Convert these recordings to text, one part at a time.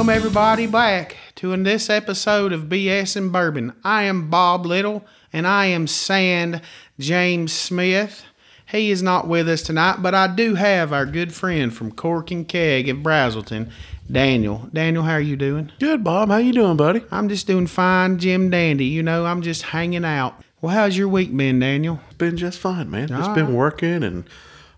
Welcome everybody back to in this episode of BS and Bourbon. I am Bob Little and I am Sand James Smith. He is not with us tonight, but I do have our good friend from Cork and Keg of Braselton, Daniel. Daniel, how are you doing? Good, Bob. How you doing, buddy? I'm just doing fine, Jim Dandy. You know, I'm just hanging out. Well, how's your week been, Daniel? It's been just fine, man. Just All been right. working, and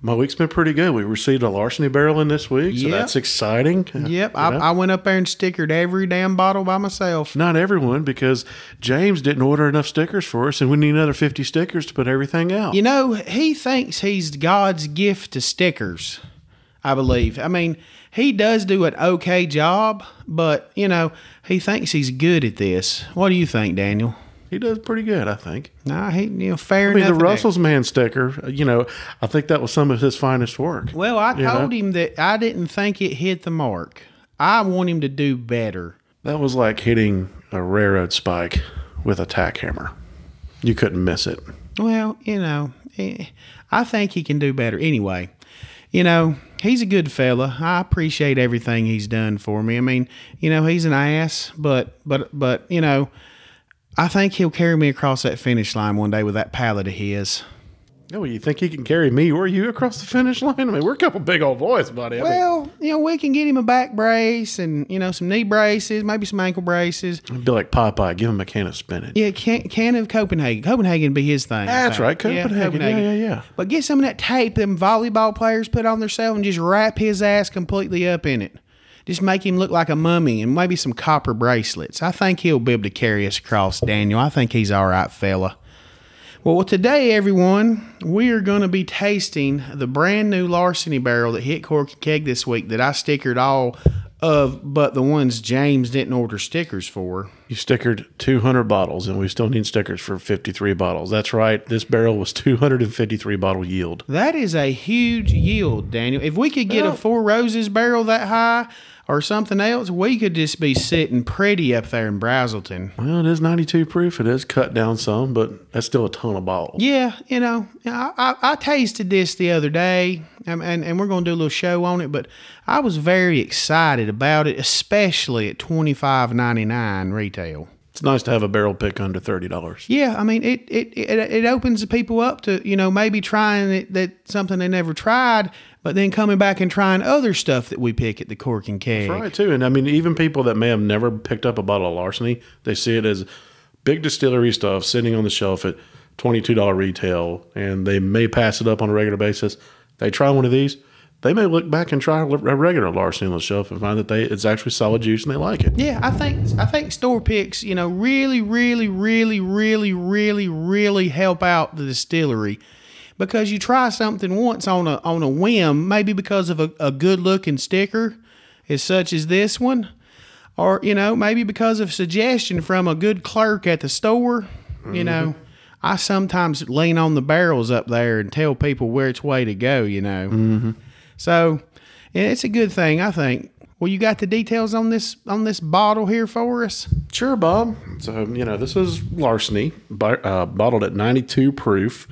my week's been pretty good. We received a larceny barrel in this week, so Yep. that's exciting. Yep, I. I went up there and stickered every damn bottle by myself. Not everyone, because James didn't order enough stickers for us, and we need another 50 stickers to put everything out. You know, he thinks he's God's gift to stickers, I believe. I mean, he does do an okay job, but, you know, he thinks he's good at this. What do you think, Daniel? He does pretty good, I think. Nah, he, you know, fair I mean, the enough. in that. Russell's Man sticker, you know, I think that was some of his finest work. Well, I you know? told him that I didn't think it hit the mark. I want him to do better. That was like hitting a railroad spike with a tack hammer. You couldn't miss it. Well, you know, eh, I think he can do better. Anyway, you know, he's a good fella. I appreciate everything he's done for me. I mean, you know, he's an ass, but but but you know, I think he'll carry me across that finish line one day with that palate of his. Oh, you think he can carry me or you across the finish line? I mean, we're a couple big old boys, buddy. I mean, Well, you know, we can get him a back brace and you know some knee braces, maybe some ankle braces. It'd be like Popeye, give him a can of spinach. Yeah, can can of Copenhagen. Copenhagen would be his thing. That's right, Copenhagen. Yeah, yeah, yeah. But get some of that tape them volleyball players put on themselves and just wrap his ass completely up in it. Just make him look like a mummy and maybe some copper bracelets. I think he'll be able to carry us across, Daniel. I think he's all right, fella. Well, today, everyone, we are going to be tasting the brand new Larceny barrel that hit Cork Keg this week that I stickered all of, but the ones James didn't order stickers for. You stickered 200 bottles, and we still need stickers for 53 bottles. That's right. This barrel was 253 bottle yield. That is a huge yield, Daniel. If we could get a Four Roses barrel that high or something else, we could just be sitting pretty up there in Braselton. Well, it is 92 proof. It is cut down some, but that's still a ton of bottles. Yeah, you know, I, I, I tasted this the other day, and, and, and we're going to do a little show on it, but I was very excited about it, especially at twenty five retail. It's nice to have a barrel pick under $30. Yeah, I mean it it, it it opens people up to you know maybe trying it, that something they never tried, but then coming back and trying other stuff that we pick at the Cork and Keg. Right, too. And I mean, even people that may have never picked up a bottle of larceny, they see it as big distillery stuff sitting on the shelf at $22 retail, and they may pass it up on a regular basis. They try one of these, they may look back and try a regular on the shelf and find that they it's actually solid juice and they like it. Yeah, I think I think store picks, you know, really, really, really, really, really, really help out the distillery because you try something once on a on a whim, maybe because of a, a good looking sticker, as such as this one, or you know, maybe because of suggestion from a good clerk at the store. You know, mm-hmm. I sometimes lean on the barrels up there and tell people where it's way to go. You know, mm-hmm. So it's a good thing, I think. Well, you got the details on this on this bottle here for us. Sure, Bob. So, you know, this is larceny, uh, bottled at 92 proof.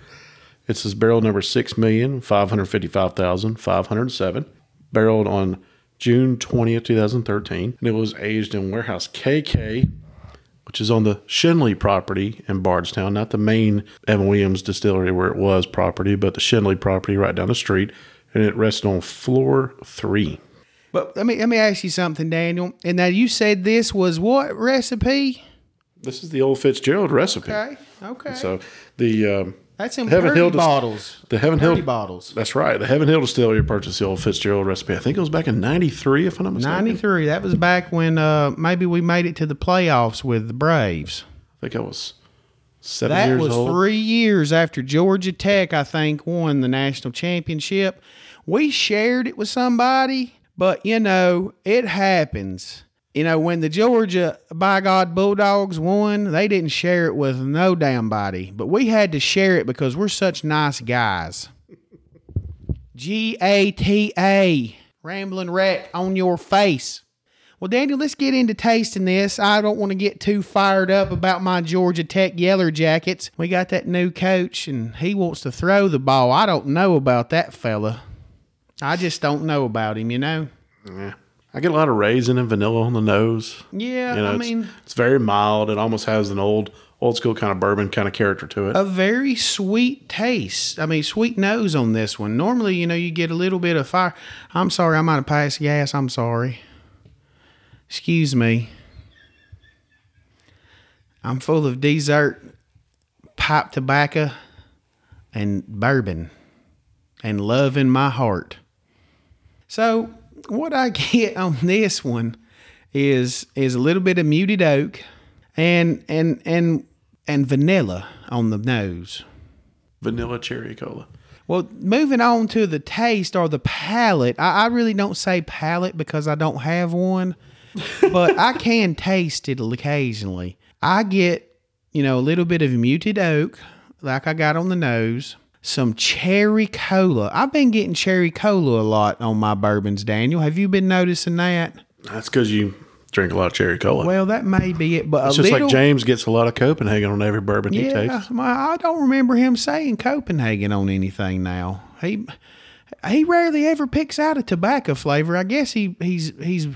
It's this barrel number 6,555,507, barreled on June 20th, 2013. And it was aged in warehouse KK, which is on the Schenley property in Bardstown, not the main Evan Williams distillery where it was property, but the Schenley property right down the street. And it rested on floor three. But let me let me ask you something, Daniel. And now you said this was what recipe? This is the old Fitzgerald recipe. Okay, okay. So the um, That's in Heaven Hill bottles. the Heaven Hill bottles. That's right. The Heaven Hill Distillery purchased the old Fitzgerald recipe. I think it was back in '93, if I'm not mistaken. Ninety three. That was back when uh, maybe we made it to the playoffs with the Braves. I think I was seven That was old. three years after Georgia Tech, I think, won the national championship. We shared it with somebody, but you know, it happens. You know, when the Georgia by God Bulldogs won, they didn't share it with no damn body, but we had to share it because we're such nice guys. G A T A, rambling wreck on your face. Well, Daniel, let's get into tasting this. I don't want to get too fired up about my Georgia Tech Yeller Jackets. We got that new coach, and he wants to throw the ball. I don't know about that fella. I just don't know about him, you know. Yeah. I get a lot of raisin and vanilla on the nose. Yeah, You know, I it's, mean, it's very mild. It almost has an old old school kind of bourbon kind of character to it. a very sweet taste. I mean, sweet nose on this one. Normally, you know, you get a little bit of fire. I'm sorry, I might have passed gas. I'm sorry. Excuse me. I'm full of dessert, pipe tobacco, and bourbon, and love in my heart. So, what I get on this one is is a little bit of muted oak and and and and vanilla on the nose. Vanilla cherry cola. Well, moving on to the taste or the palate, I, I really don't say palate because I don't have one, but I can taste it occasionally. I get, you know, a little bit of muted oak, like I got on the nose, some cherry cola. I've been getting cherry cola a lot on my bourbons, Daniel. Have you been noticing that? That's because you drink a lot of cherry cola. Well, that may be it, but it's a just little, like James gets a lot of Copenhagen on every bourbon he Yeah, tastes. my- I don't remember him saying Copenhagen on anything now. He he rarely ever picks out a tobacco flavor. I guess he he's he's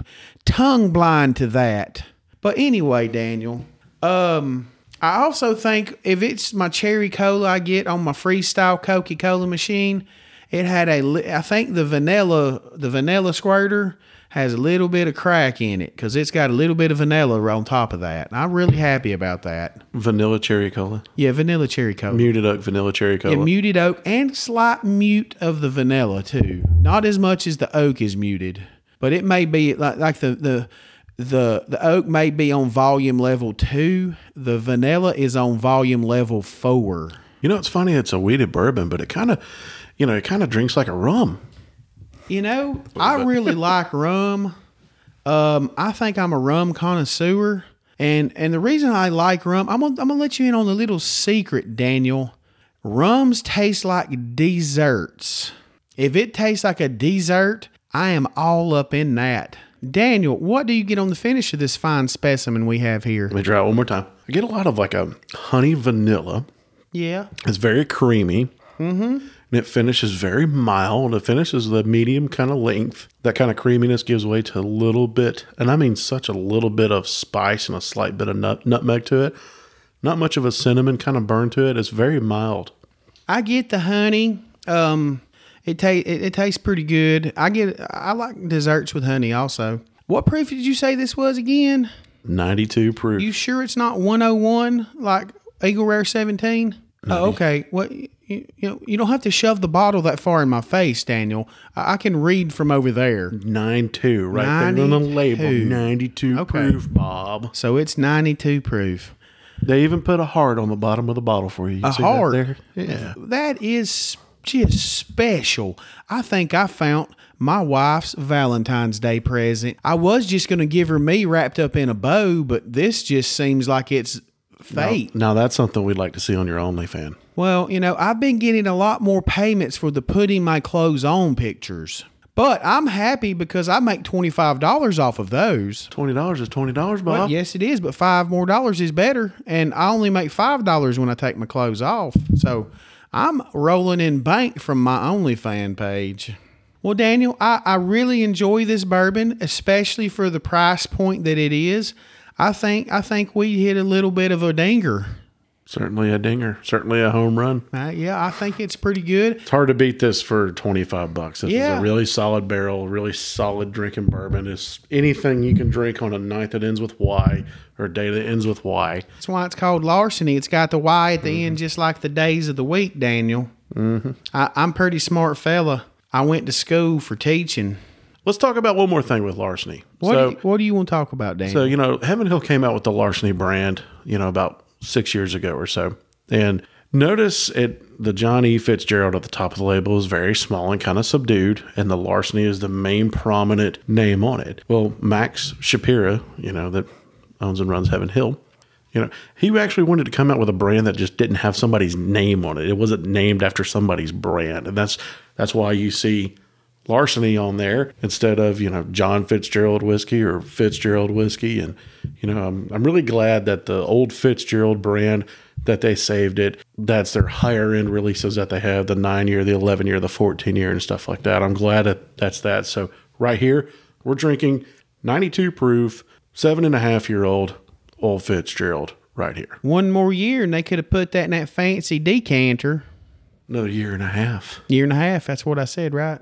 tongue blind to that. But anyway, Daniel, um, I also think if it's my cherry cola I get on my freestyle Coca Cola machine, it had a I think the vanilla the vanilla squirter has a little bit of crack in it because it's got a little bit of vanilla on top of that. I'm really happy about that. Vanilla cherry cola. Yeah, vanilla cherry cola. Muted oak vanilla cherry cola. Yeah, muted oak and slight mute of the vanilla too. Not as much as the oak is muted, but it may be like like the the the the oak may be on volume level two. The vanilla is on volume level four. you know, it's funny. It's a wheated bourbon, but it kind of, you know, it kind of drinks like a rum. You know, I really like rum. Um, I think I'm a rum connoisseur, and and the reason I like rum, I'm gonna, I'm gonna let you in on a little secret, Daniel. Rums taste like desserts. If it tastes like a dessert, I am all up in that. Daniel, what do you get on the finish of this fine specimen we have here? Let me try it one more time. I get a lot of like a honey vanilla. Yeah, It's very creamy. Mm-hmm. And it finishes very mild. It finishes the medium kind of length. That kind of creaminess gives way to a little bit, and I mean such a little bit of spice and a slight bit of nut, nutmeg to it. Not much of a cinnamon kind of burn to it. It's very mild. I get the honey. Um, it ta- it, it tastes pretty good. I get I like desserts with honey also. What proof did you say this was again? 92 proof. You sure it's not 101 like Eagle Rare 17? Oh, okay. What you, you know, you don't have to shove the bottle that far in my face, Daniel. I, I can read from over there. 92 right there on the label. 92. 92 Okay. proof, Bob. So it's 92 proof. They even put a heart on the bottom of the bottle for you. You A see that heart. there? Yeah. That is just special. I think I found my wife's Valentine's Day present. I was just going to give her me wrapped up in a bow, but this just seems like it's fate. Now that's something we'd like to see on your OnlyFan. Well, you know, I've been getting a lot more payments for the putting my clothes on pictures. But I'm happy because I make $25 off of those. Twenty dollars is twenty dollars, Bob. Well, yes, it is, but five more dollars is better. And I only make $5 when I take my clothes off. So I'm rolling in bank from my OnlyFan page. Well, Daniel, I, I really enjoy this bourbon, especially for the price point that it is. I think I think we hit a little bit of a dinger. Certainly a dinger. Certainly a home run. Uh, yeah, I think it's pretty good. It's hard to beat this for twenty five bucks. This is a really solid barrel, really solid drinking bourbon. It's anything you can drink on a night that ends with Y or a day that ends with Y. That's why it's called larceny. It's got the Y at the end, just like the days of the week, Daniel. Mm-hmm. I, I'm pretty smart fella. I went to school for teaching. Let's talk about one more thing with larceny. What, so, do, you, what do you want to talk about, Dan? So, you know, Heaven Hill came out with the Larceny brand, you know, about six years ago or so. And notice it the John E. Fitzgerald at the top of the label is very small and kind of subdued, and the Larceny is the main prominent name on it. Well, Max Shapira, you know, that owns and runs Heaven Hill, you know, he actually wanted to come out with a brand that just didn't have somebody's name on it. It wasn't named after somebody's brand. And that's that's why you see larceny on there instead of you know John Fitzgerald whiskey or Fitzgerald whiskey and you know I'm I'm really glad that the old Fitzgerald brand that they saved it that's their higher end releases that they have the 9 year the 11 year the 14 year and stuff like that I'm glad that that's that so right here We're drinking 92 proof, seven and a half year old Old Fitzgerald right here. One more year, and they could have put that in that fancy decanter. Another year and a half. Year and a half. That's what I said, right?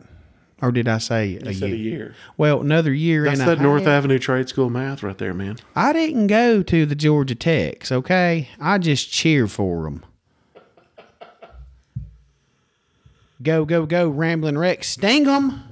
Or did I say a I said year? a year. Well, another year That's a that North half. Avenue Trade School math right there, man. I didn't go to the Georgia Techs, okay? I just cheer for them. Go, go, go, Rambling Wrecks. Sting 'em.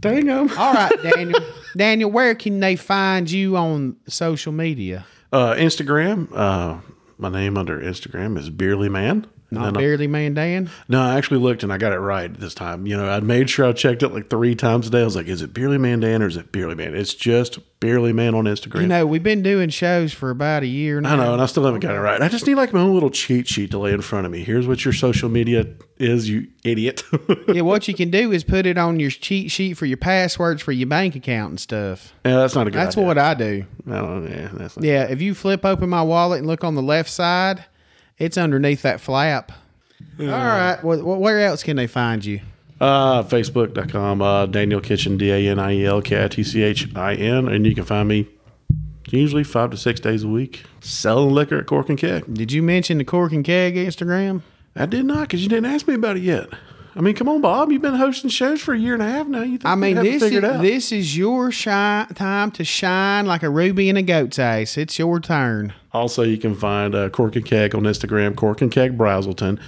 Dang 'em. All right, Daniel. Daniel, where can they find you on social media? Uh, Instagram. Uh, my name under Instagram is Beerly Man. Not barely man Dan. no, I actually looked and I got it right this time. You know, I made sure I checked it like three times a day. I was like, is it Beerly Man Dan or is it Beerly Man? It's just barely Man on Instagram. You know, we've been doing shows for about a year now. I know, and I still haven't got it right. I just need like my own little cheat sheet to lay in front of me. Here's what your social media is, you idiot. Yeah, what you can do is put it on your cheat sheet for your passwords for your bank account and stuff. yeah, that's not a good That's idea. what I do. Don't, yeah, that's not, Yeah, if you flip open my wallet and look on the left side, it's underneath that flap. All right. Well, well, where else can they find you? Uh, Facebook.com, uh, Daniel Kitchin, D A N I E L K I T C H I N. And you can find me usually five to six days a week selling liquor at Cork and Keg. Did you mention the Cork and Keg Instagram? I did not because you didn't ask me about it yet. I mean, come on, Bob. You've been hosting shows for a year and a half now. You think I mean, you have it this is, figured out? this is your shine, time to shine like a ruby in a goat's ass. It's your turn. Also, you can find uh, Cork and Keg on Instagram, Cork and Keg Braselton,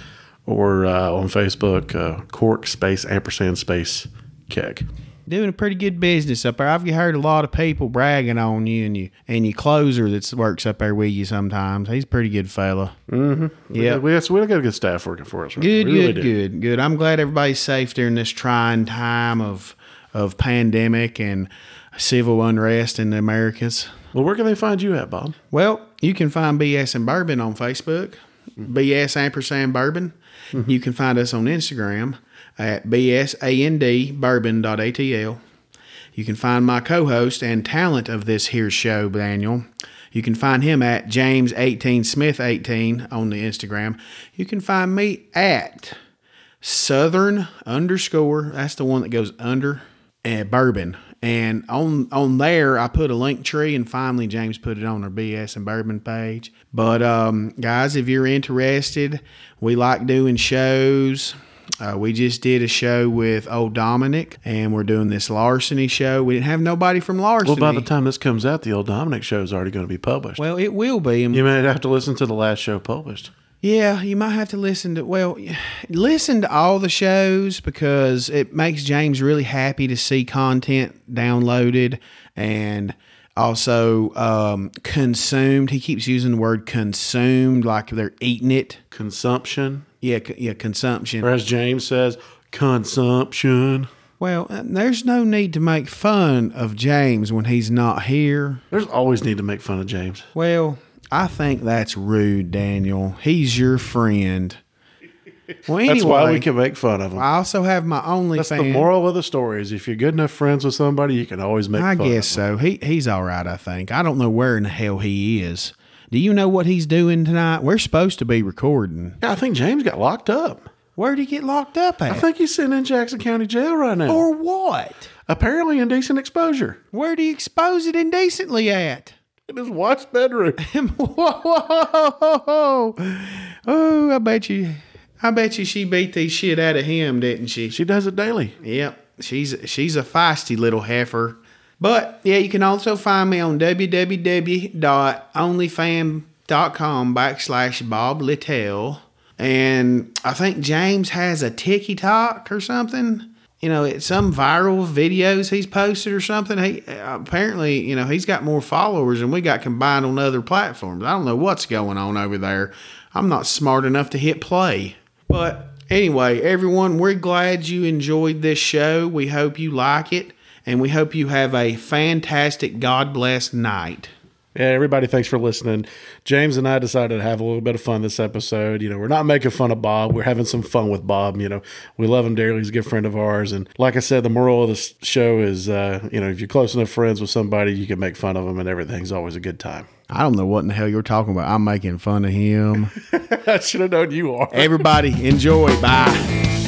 or uh, on Facebook, uh, Cork space ampersand space keg. Doing a pretty good business up there. I've heard a lot of people bragging on you and you and your closer that works up there with you sometimes. He's a pretty good fella. Mm-hmm. Yeah. we, we, we got a good staff working for us. Right? Good, We good, good, good. I'm glad everybody's safe during this trying time of of pandemic and civil unrest in the Americas. Well, where can they find you at, Bob? Well, you can find BS and Bourbon on Facebook, BS ampersand Bourbon. You can find us on Instagram at BSAND Bourbon.atl. You can find my co-host and talent of this here show, Daniel. You can find him at James18Smith18 on the Instagram. You can find me at Southern underscore. That's the one that goes under and bourbon. And on on there, I put a link tree, and finally James put it on our BS and bourbon page. But um, guys, if you're interested, we like doing shows. Uh, we just did a show with old Dominick, and we're doing this larceny show. We didn't have nobody from larceny. Well, by the time this comes out, the old Dominick show is already going to be published. well, it will be. You may have to listen to the last show published. Yeah, you might have to listen to well, listen to all the shows because it makes James really happy to see content downloaded and also um, consumed. He keeps using the word consumed like they're eating it. Consumption, Yeah, yeah, consumption. or as James says, consumption. Well, uh, there's no need to make fun of James when he's not here. There's always need to make fun of James. Well, I think that's rude, Daniel. He's your friend. Well, anyway, That's why we can make fun of him. I also have my only That's fan. the moral of the story is if you're good enough friends with somebody, you can always make I fun guess of them. so. He he's all right. I think. I don't know where in the hell he is. Do you know what he's doing tonight? We're supposed to be recording. Yeah, I think James got locked up. Where'd he get locked up at? I think he's sitting in Jackson County Jail right now. or what? Apparently indecent exposure. Where'd he expose it indecently at? In his wife's bedroom. Whoa! Oh, I bet you. I bet you she beat the shit out of him, didn't she? She does it daily. Yep, she's she's a feisty little heifer. But yeah, you can also find me on www.onlyfan.com backslash Bob Littell. And I think James has a TikTok or something. You know, it's some viral videos he's posted or something. He apparently, you know, he's got more followers than we got combined on other platforms. I don't know what's going on over there. I'm not smart enough to hit play. But anyway, everyone, we're glad you enjoyed this show. We hope you like it, and we hope you have a fantastic God bless night. Yeah, everybody, thanks for listening. James and I decided to have a little bit of fun this episode. You know, we're not making fun of Bob. We're having some fun with Bob. You know, we love him dearly. He's a good friend of ours. And like I said, the moral of this show is, uh, you know, if you're close enough friends with somebody, you can make fun of them and everything's always a good time. I don't know what in the hell you're talking about. I'm making fun of him. I should have known you are. Everybody, enjoy. Bye.